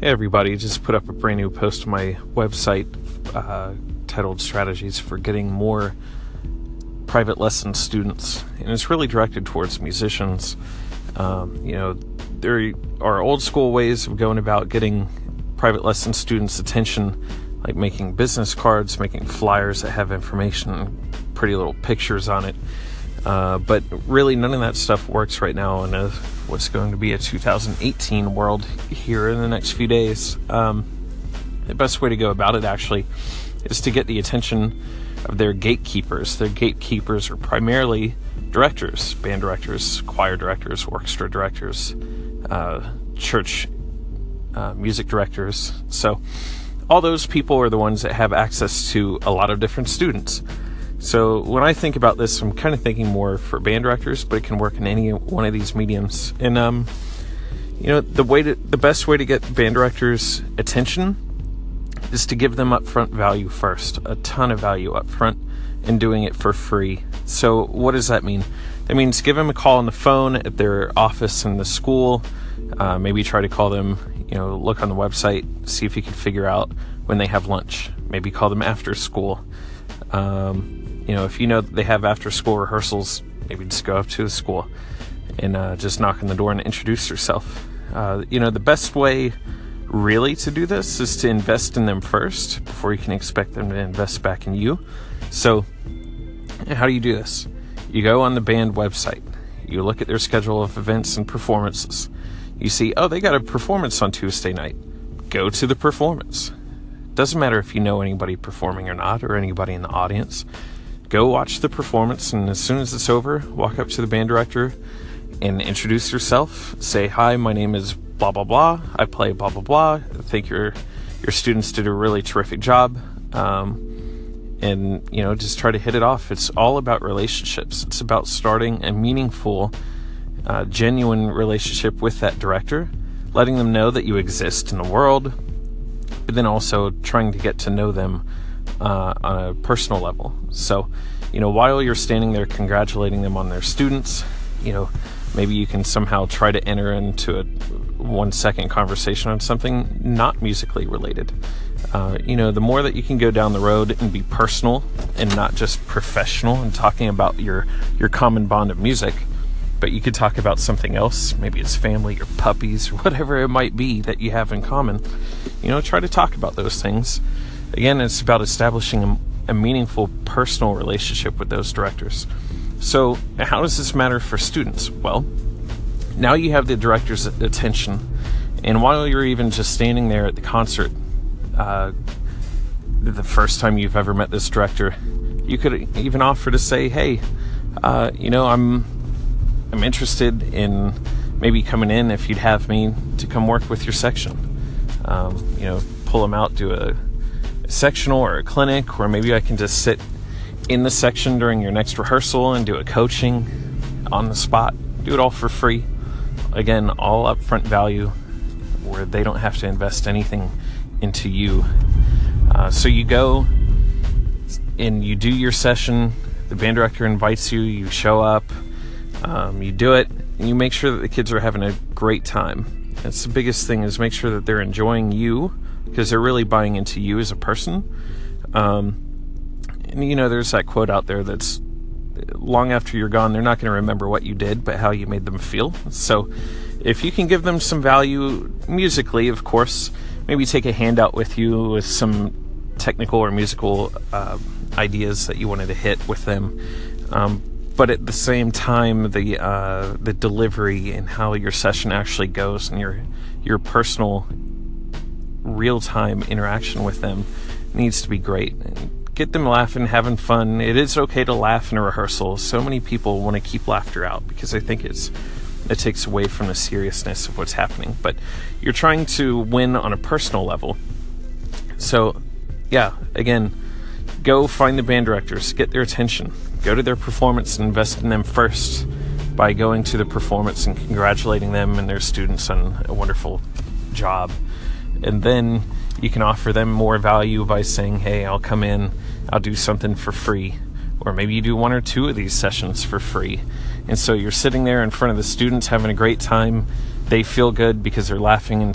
Hey everybody, just put up a brand new post on my website uh, titled Strategies for Getting More Private Lesson Students. And it's really directed towards musicians. Um, you know, there are old school ways of going about getting private lesson students' attention, like making business cards, making flyers that have information, pretty little pictures on it. Uh, but really, none of that stuff works right now in a, what's going to be a 2018 world here in the next few days. Um, the best way to go about it, actually, is to get the attention of their gatekeepers. Their gatekeepers are primarily directors, band directors, choir directors, orchestra directors, uh, church uh, music directors. So, all those people are the ones that have access to a lot of different students. So when I think about this, I'm kind of thinking more for band directors, but it can work in any one of these mediums. And um, you know, the way to the best way to get band directors' attention is to give them upfront value first, a ton of value upfront, and doing it for free. So what does that mean? That means give them a call on the phone at their office in the school. Uh, maybe try to call them. You know, look on the website, see if you can figure out when they have lunch. Maybe call them after school. Um, you know, if you know they have after school rehearsals, maybe just go up to the school and uh, just knock on the door and introduce yourself. Uh, you know, the best way really to do this is to invest in them first before you can expect them to invest back in you. So, how do you do this? You go on the band website, you look at their schedule of events and performances. You see, oh, they got a performance on Tuesday night. Go to the performance. Doesn't matter if you know anybody performing or not, or anybody in the audience go watch the performance, and as soon as it's over, walk up to the band director and introduce yourself. Say, "Hi, my name is blah blah blah. I play blah blah blah. I think your your students did a really terrific job." Um, and you know, just try to hit it off. It's all about relationships. It's about starting a meaningful, uh, genuine relationship with that director, letting them know that you exist in the world, but then also trying to get to know them uh, on a personal level. So, you know, while you're standing there congratulating them on their students, you know, maybe you can somehow try to enter into a one second conversation on something not musically related. Uh, you know, the more that you can go down the road and be personal and not just professional and talking about your your common bond of music, but you could talk about something else. Maybe it's family or puppies or whatever it might be that you have in common. You know, try to talk about those things Again, it's about establishing a, a meaningful personal relationship with those directors. So, how does this matter for students? Well, now you have the director's attention, and while you're even just standing there at the concert, uh, the first time you've ever met this director, you could even offer to say, "Hey, uh, you know, I'm I'm interested in maybe coming in if you'd have me to come work with your section. Um, you know, pull them out, do a sectional or a clinic, or maybe I can just sit in the section during your next rehearsal and do a coaching on the spot. Do it all for free. Again, all upfront value where they don't have to invest anything into you. Uh, so you go and you do your session. The band director invites you. You show up. Um, you do it, and you make sure that the kids are having a great time. That's the biggest thing is make sure that they're enjoying you because they're really buying into you as a person. Um, and you know, there's that quote out there that's long after you're gone, they're not going to remember what you did, but how you made them feel. So, if you can give them some value musically, of course, maybe take a handout with you with some technical or musical uh, ideas that you wanted to hit with them. Um, but at the same time, the uh, the delivery and how your session actually goes and your your personal real time interaction with them needs to be great. Get them laughing, having fun. It is okay to laugh in a rehearsal. So many people want to keep laughter out because I think it's it takes away from the seriousness of what's happening. But you're trying to win on a personal level. So, yeah, again, go find the band directors, get their attention, go to their performance and invest in them first by going to the performance and congratulating them and their students on a wonderful job and then you can offer them more value by saying, "Hey, I'll come in, I'll do something for free." Or maybe you do one or two of these sessions for free. And so you're sitting there in front of the students having a great time. They feel good because they're laughing and